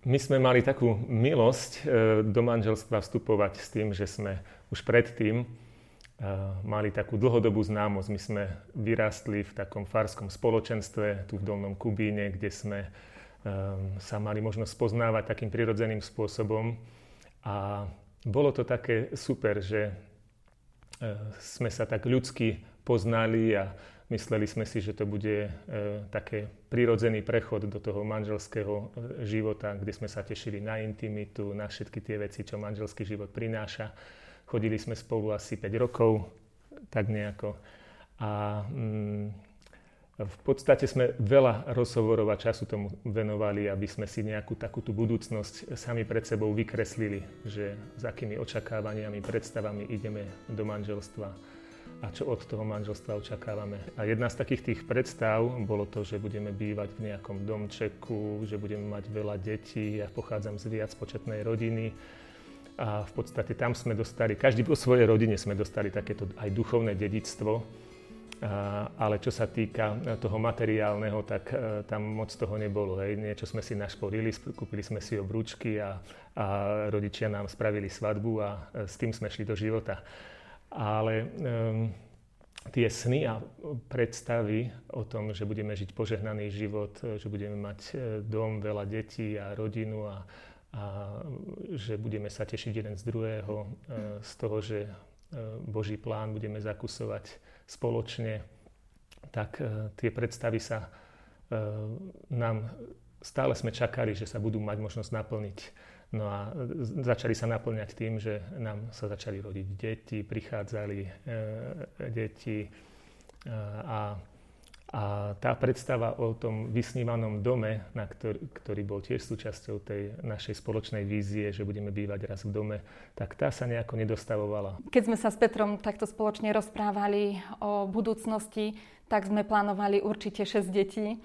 My sme mali takú milosť e, do manželstva vstupovať s tým, že sme už predtým e, mali takú dlhodobú známosť. My sme vyrástli v takom farskom spoločenstve tu v Dolnom Kubíne, kde sme e, sa mali možnosť poznávať takým prirodzeným spôsobom. A bolo to také super, že sme sa tak ľudsky poznali a Mysleli sme si, že to bude e, také prirodzený prechod do toho manželského e, života, kde sme sa tešili na intimitu, na všetky tie veci, čo manželský život prináša. Chodili sme spolu asi 5 rokov, tak nejako. A mm, v podstate sme veľa rozhovorov a času tomu venovali, aby sme si nejakú takú tú budúcnosť sami pred sebou vykreslili, že s akými očakávaniami, predstavami ideme do manželstva a čo od toho manželstva očakávame. A jedna z takých tých predstav bolo to, že budeme bývať v nejakom domčeku, že budeme mať veľa detí. Ja pochádzam z viac početnej rodiny a v podstate tam sme dostali, každý po svojej rodine sme dostali takéto aj duchovné dedictvo, ale čo sa týka toho materiálneho, tak e, tam moc toho nebolo. Hej. Niečo sme si našporili, kúpili sme si obrúčky a, a rodičia nám spravili svadbu a e, s tým sme šli do života ale um, tie sny a predstavy o tom, že budeme žiť požehnaný život, že budeme mať e, dom, veľa detí a rodinu a, a že budeme sa tešiť jeden z druhého, e, z toho, že e, Boží plán budeme zakusovať spoločne, tak tie predstavy sa nám stále sme čakali, že sa budú mať možnosť naplniť No a začali sa naplňať tým, že nám sa začali rodiť deti, prichádzali e, deti e, a, a tá predstava o tom vysnívanom dome, na ktorý, ktorý bol tiež súčasťou tej našej spoločnej vízie, že budeme bývať raz v dome, tak tá sa nejako nedostavovala. Keď sme sa s Petrom takto spoločne rozprávali o budúcnosti, tak sme plánovali určite 6 detí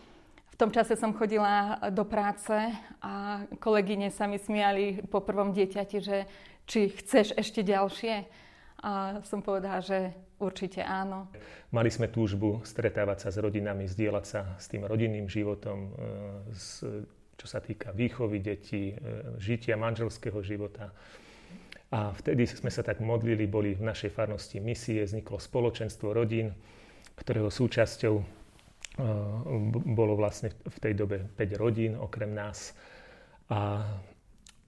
v tom čase som chodila do práce a kolegyne sa mi smiali po prvom dieťati, že či chceš ešte ďalšie. A som povedala, že určite áno. Mali sme túžbu stretávať sa s rodinami, zdieľať sa s tým rodinným životom, e, čo sa týka výchovy detí, e, žitia manželského života. A vtedy sme sa tak modlili, boli v našej farnosti misie, vzniklo spoločenstvo rodín, ktorého súčasťou bolo vlastne v tej dobe 5 rodín okrem nás. A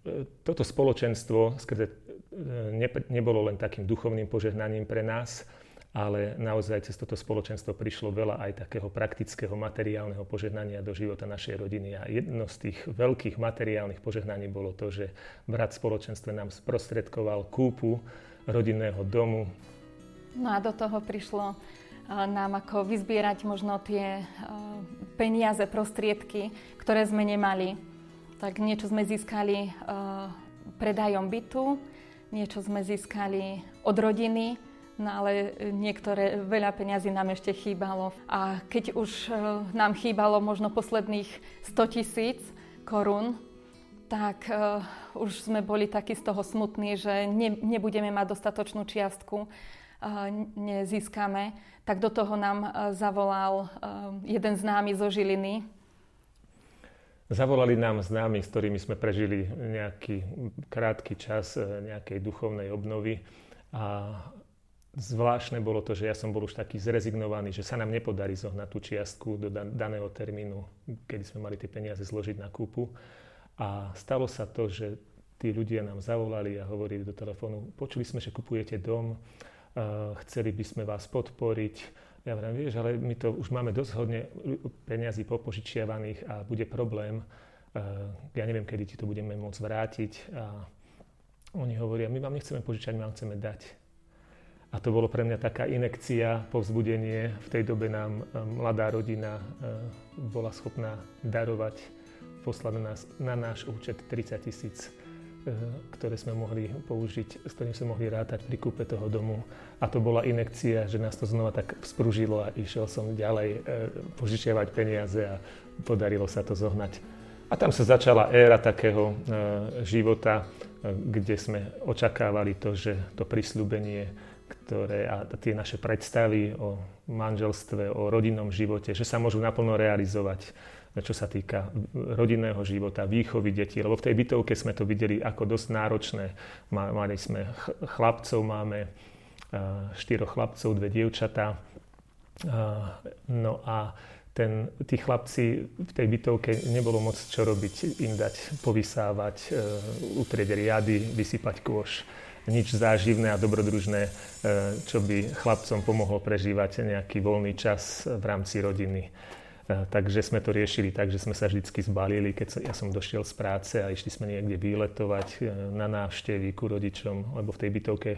e, toto spoločenstvo skrze, e, nebolo len takým duchovným požehnaním pre nás, ale naozaj cez toto spoločenstvo prišlo veľa aj takého praktického materiálneho požehnania do života našej rodiny. A jedno z tých veľkých materiálnych požehnaní bolo to, že brat spoločenstve nám sprostredkoval kúpu rodinného domu. No a do toho prišlo nám ako vyzbierať možno tie peniaze, prostriedky, ktoré sme nemali. Tak niečo sme získali predajom bytu, niečo sme získali od rodiny, no ale niektoré, veľa peňazí nám ešte chýbalo. A keď už nám chýbalo možno posledných 100 tisíc korún, tak uh, už sme boli takí z toho smutní, že ne, nebudeme mať dostatočnú čiastku nezískame, tak do toho nám zavolal jeden známy zo Žiliny. Zavolali nám známi, s ktorými sme prežili nejaký krátky čas nejakej duchovnej obnovy a zvláštne bolo to, že ja som bol už taký zrezignovaný, že sa nám nepodarí zohnať tú čiastku do daného termínu, kedy sme mali tie peniaze zložiť na kúpu. A stalo sa to, že tí ľudia nám zavolali a hovorili do telefónu, počuli sme, že kupujete dom, chceli by sme vás podporiť. Ja vrám, vieš, ale my to už máme dosť hodne peniazy popožičiavaných a bude problém. Ja neviem, kedy ti to budeme môcť vrátiť. A oni hovoria, my vám nechceme požičať, my vám chceme dať. A to bolo pre mňa taká inekcia, povzbudenie. V tej dobe nám mladá rodina bola schopná darovať, poslať na, nás, na náš účet 30 tisíc E, ktoré sme mohli použiť, s ktorým sme mohli rátať pri kúpe toho domu. A to bola inekcia, že nás to znova tak spružilo a išiel som ďalej e, požičiavať peniaze a podarilo sa to zohnať. A tam sa začala éra takého e, života, kde sme očakávali to, že to prisľúbenie ktoré, a tie naše predstavy o manželstve, o rodinnom živote, že sa môžu naplno realizovať čo sa týka rodinného života, výchovy detí, lebo v tej bytovke sme to videli ako dosť náročné. Mali sme chlapcov, máme štyroch chlapcov, dve dievčatá. No a ten, tí chlapci v tej bytovke nebolo moc čo robiť, im dať povysávať, e, utrieť riady, vysypať kôš. Nič záživné a dobrodružné, e, čo by chlapcom pomohlo prežívať nejaký voľný čas v rámci rodiny. E, takže sme to riešili tak, že sme sa vždy zbalili, keď ja som došiel z práce a išli sme niekde výletovať e, na návštevy ku rodičom, lebo v tej bytovke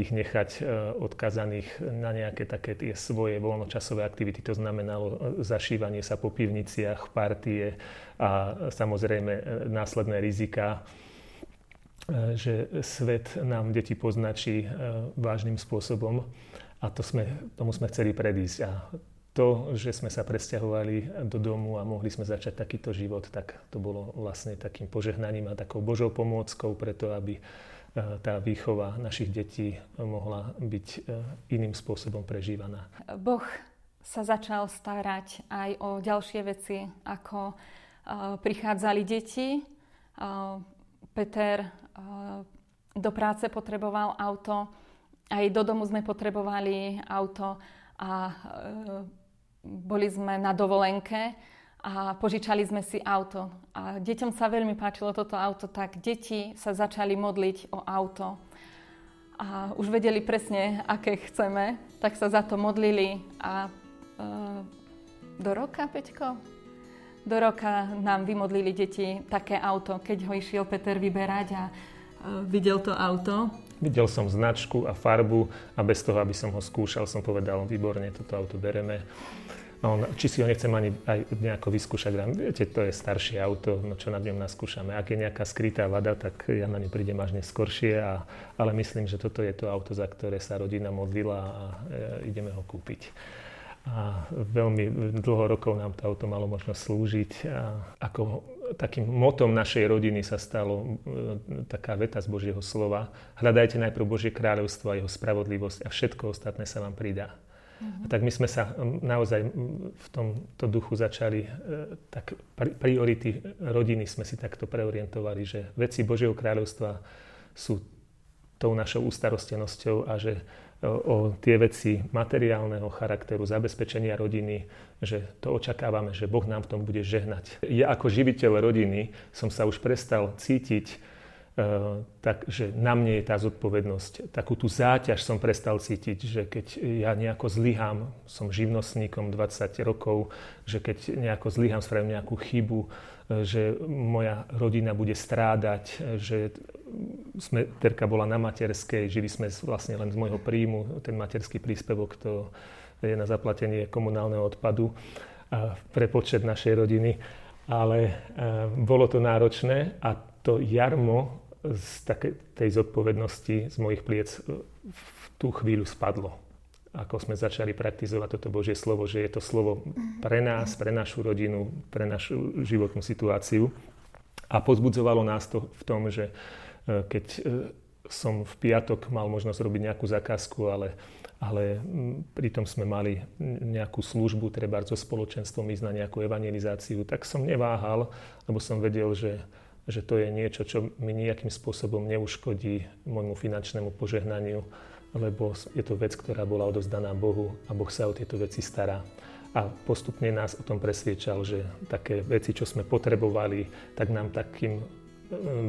ich nechať e, odkazaných na nejaké také tie svoje voľnočasové aktivity. To znamenalo zašívanie sa po pivniciach, partie a samozrejme následné rizika že svet nám deti poznačí vážnym spôsobom a to sme, tomu sme chceli predísť. A to, že sme sa presťahovali do domu a mohli sme začať takýto život, tak to bolo vlastne takým požehnaním a takou Božou pomôckou preto, aby e, tá výchova našich detí mohla byť e, iným spôsobom prežívaná. Boh sa začal starať aj o ďalšie veci, ako e, prichádzali deti. Peter do práce potreboval auto, aj do domu sme potrebovali auto a boli sme na dovolenke a požičali sme si auto. A deťom sa veľmi páčilo toto auto, tak deti sa začali modliť o auto. A už vedeli presne, aké chceme, tak sa za to modlili. A e, do roka, Peťko? Do roka nám vymodlili deti také auto, keď ho išiel Peter vyberať a e, videl to auto. Videl som značku a farbu a bez toho, aby som ho skúšal, som povedal, výborne, toto auto bereme. On, či si ho nechcem ani aj nejako vyskúšať. Viete, to je staršie auto, no čo na ňom naskúšame. Ak je nejaká skrytá vada, tak ja na ňu prídem až neskôršie, a, ale myslím, že toto je to auto, za ktoré sa rodina modlila a e, ideme ho kúpiť. A veľmi dlho rokov nám to auto malo možnosť slúžiť. A ako takým motom našej rodiny sa stalo e, taká veta z Božieho slova. Hľadajte najprv Božie kráľovstvo a jeho spravodlivosť a všetko ostatné sa vám pridá. Uh-huh. A tak my sme sa naozaj v tomto duchu začali, e, tak priority rodiny sme si takto preorientovali, že veci Božieho kráľovstva sú tou našou ústarostenosťou a že o tie veci materiálneho charakteru, zabezpečenia rodiny, že to očakávame, že Boh nám v tom bude žehnať. Ja ako živiteľ rodiny som sa už prestal cítiť Eh, takže na mne je tá zodpovednosť. Takú tú záťaž som prestal cítiť, že keď ja nejako zlyhám, som živnostníkom 20 rokov, že keď nejako zlyhám, spravím nejakú chybu, že moja rodina bude strádať, že sme, Terka bola na materskej, žili sme vlastne len z môjho príjmu, ten materský príspevok to je na zaplatenie komunálneho odpadu pre počet našej rodiny. Ale eh, bolo to náročné a to jarmo z takej, tej zodpovednosti z mojich pliec e, v tú chvíľu spadlo. Ako sme začali praktizovať toto Božie slovo, že je to slovo pre nás, pre našu rodinu, pre našu životnú situáciu. A pozbudzovalo nás to v tom, že e, keď e, som v piatok mal možnosť robiť nejakú zakázku, ale, ale pritom sme mali nejakú službu, treba so spoločenstvom ísť na nejakú evangelizáciu, tak som neváhal, lebo som vedel, že že to je niečo, čo mi nejakým spôsobom neuškodí môjmu finančnému požehnaniu, lebo je to vec, ktorá bola odozdaná Bohu a Boh sa o tieto veci stará. A postupne nás o tom presviečal, že také veci, čo sme potrebovali, tak nám takým e,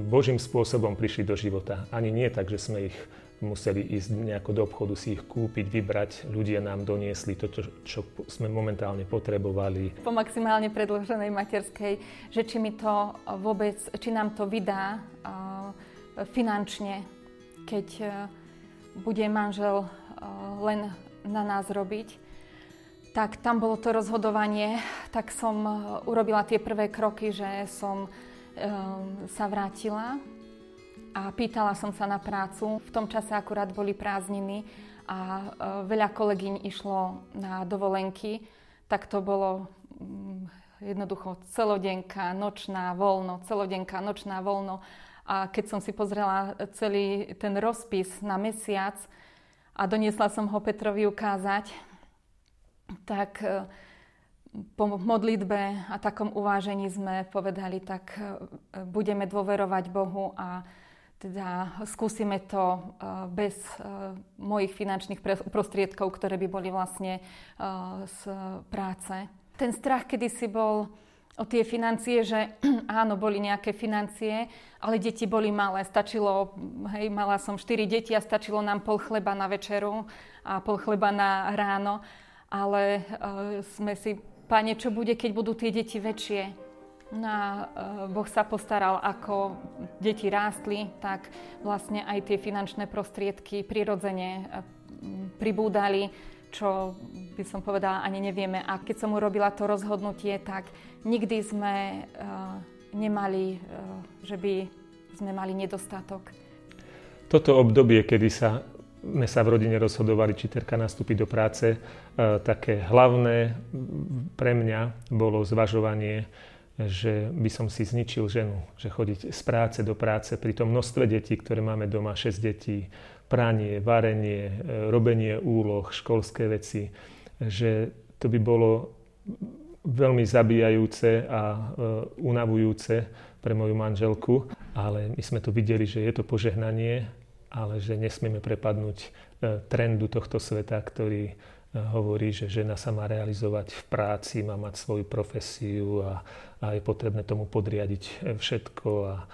Božím spôsobom prišli do života. Ani nie tak, že sme ich museli ísť nejako do obchodu si ich kúpiť, vybrať. Ľudia nám doniesli to, čo sme momentálne potrebovali. Po maximálne predloženej materskej, že či mi to vôbec, či nám to vydá uh, finančne, keď uh, bude manžel uh, len na nás robiť. Tak tam bolo to rozhodovanie, tak som urobila tie prvé kroky, že som sa vrátila a pýtala som sa na prácu. V tom čase akurát boli prázdniny a veľa kolegyň išlo na dovolenky, tak to bolo mm, jednoducho celodenka, nočná, voľno, celodenka, nočná, voľno. A keď som si pozrela celý ten rozpis na mesiac a doniesla som ho Petrovi ukázať, tak e, po modlitbe a takom uvážení sme povedali, tak e, budeme dôverovať Bohu a teda skúsime to e, bez mojich finančných prostriedkov, ktoré by boli vlastne z práce. Ten strach kedysi bol o tie financie, že áno, boli nejaké financie, ale deti boli malé. Stačilo, hej, mala som 4 deti a stačilo nám pol chleba na večeru a pol chleba na ráno. Ale uh, sme si, pane, čo bude, keď budú tie deti väčšie? No a uh, Boh sa postaral, ako deti rástli, tak vlastne aj tie finančné prostriedky prirodzene uh, pribúdali čo by som povedala, ani nevieme. A keď som urobila to rozhodnutie, tak nikdy sme uh, nemali, uh, že by sme mali nedostatok. Toto obdobie, kedy sa sme sa v rodine rozhodovali, či Terka nastúpi do práce, uh, také hlavné pre mňa bolo zvažovanie, že by som si zničil ženu, že chodiť z práce do práce pri tom množstve detí, ktoré máme doma, 6 detí, pranie, varenie, e, robenie úloh, školské veci, že to by bolo veľmi zabíjajúce a e, unavujúce pre moju manželku, ale my sme tu videli, že je to požehnanie, ale že nesmieme prepadnúť e, trendu tohto sveta, ktorý hovorí, že žena sa má realizovať v práci, má mať svoju profesiu a, a je potrebné tomu podriadiť všetko a,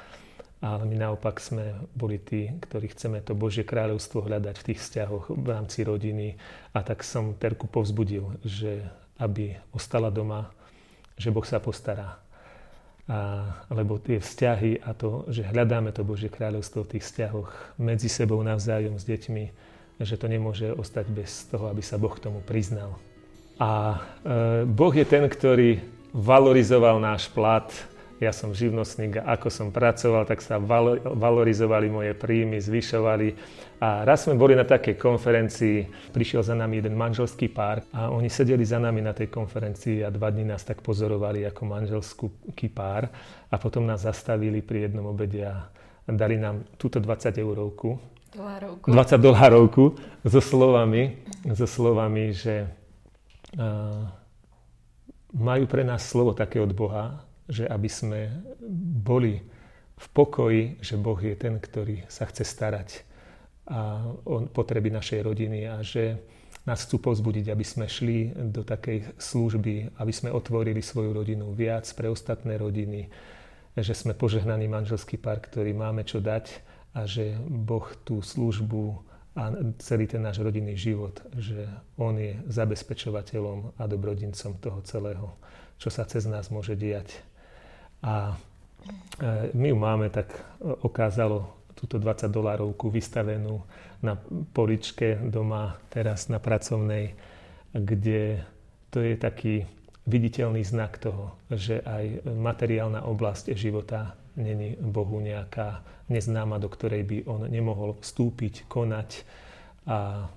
ale my naopak sme boli tí, ktorí chceme to Božie kráľovstvo hľadať v tých vzťahoch v rámci rodiny. A tak som Terku povzbudil, že aby ostala doma, že Boh sa postará. A, lebo tie vzťahy a to, že hľadáme to Božie kráľovstvo v tých vzťahoch medzi sebou navzájom s deťmi, že to nemôže ostať bez toho, aby sa Boh k tomu priznal. A e, Boh je ten, ktorý valorizoval náš plat ja som živnostník a ako som pracoval, tak sa valorizovali moje príjmy, zvyšovali. A raz sme boli na takej konferencii, prišiel za nami jeden manželský pár a oni sedeli za nami na tej konferencii a dva dní nás tak pozorovali ako manželský pár a potom nás zastavili pri jednom obede a dali nám túto 20 eurovku. Dolárovku. 20 dolárovku so slovami, so slovami, že uh, majú pre nás slovo také od Boha, že aby sme boli v pokoji, že Boh je ten, ktorý sa chce starať a o potreby našej rodiny a že nás chcú povzbudiť, aby sme šli do takej služby, aby sme otvorili svoju rodinu viac pre ostatné rodiny, že sme požehnaný manželský pár, ktorý máme čo dať a že Boh tú službu a celý ten náš rodinný život, že On je zabezpečovateľom a dobrodincom toho celého, čo sa cez nás môže diať. A e, my ju máme tak okázalo túto 20 dolárovku vystavenú na poličke doma, teraz na pracovnej, kde to je taký viditeľný znak toho, že aj materiálna oblasť života není Bohu nejaká neznáma, do ktorej by on nemohol vstúpiť, konať. A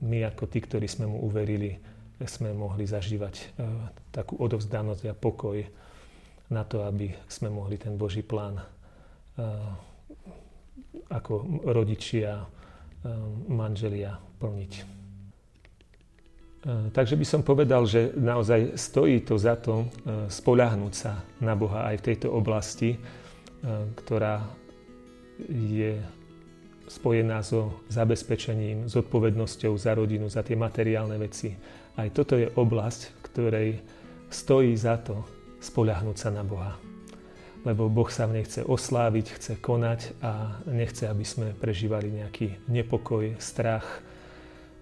my ako tí, ktorí sme mu uverili, sme mohli zažívať e, takú odovzdanosť a pokoj na to, aby sme mohli ten Boží plán uh, ako rodičia, uh, manželia plniť. Uh, takže by som povedal, že naozaj stojí to za to spoľahnúť sa na Boha aj v tejto oblasti, ktorá je spojená so zabezpečením, s odpovednosťou za rodinu, za tie materiálne veci. Aj toto je oblasť, ktorej stojí za to spoľahnúť sa na Boha. Lebo Boh sa v nej chce osláviť, chce konať a nechce, aby sme prežívali nejaký nepokoj, strach,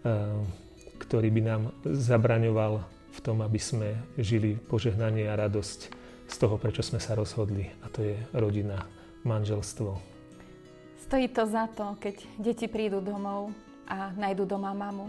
eh, ktorý by nám zabraňoval v tom, aby sme žili požehnanie a radosť z toho, prečo sme sa rozhodli. A to je rodina, manželstvo. Stojí to za to, keď deti prídu domov a nájdu doma mamu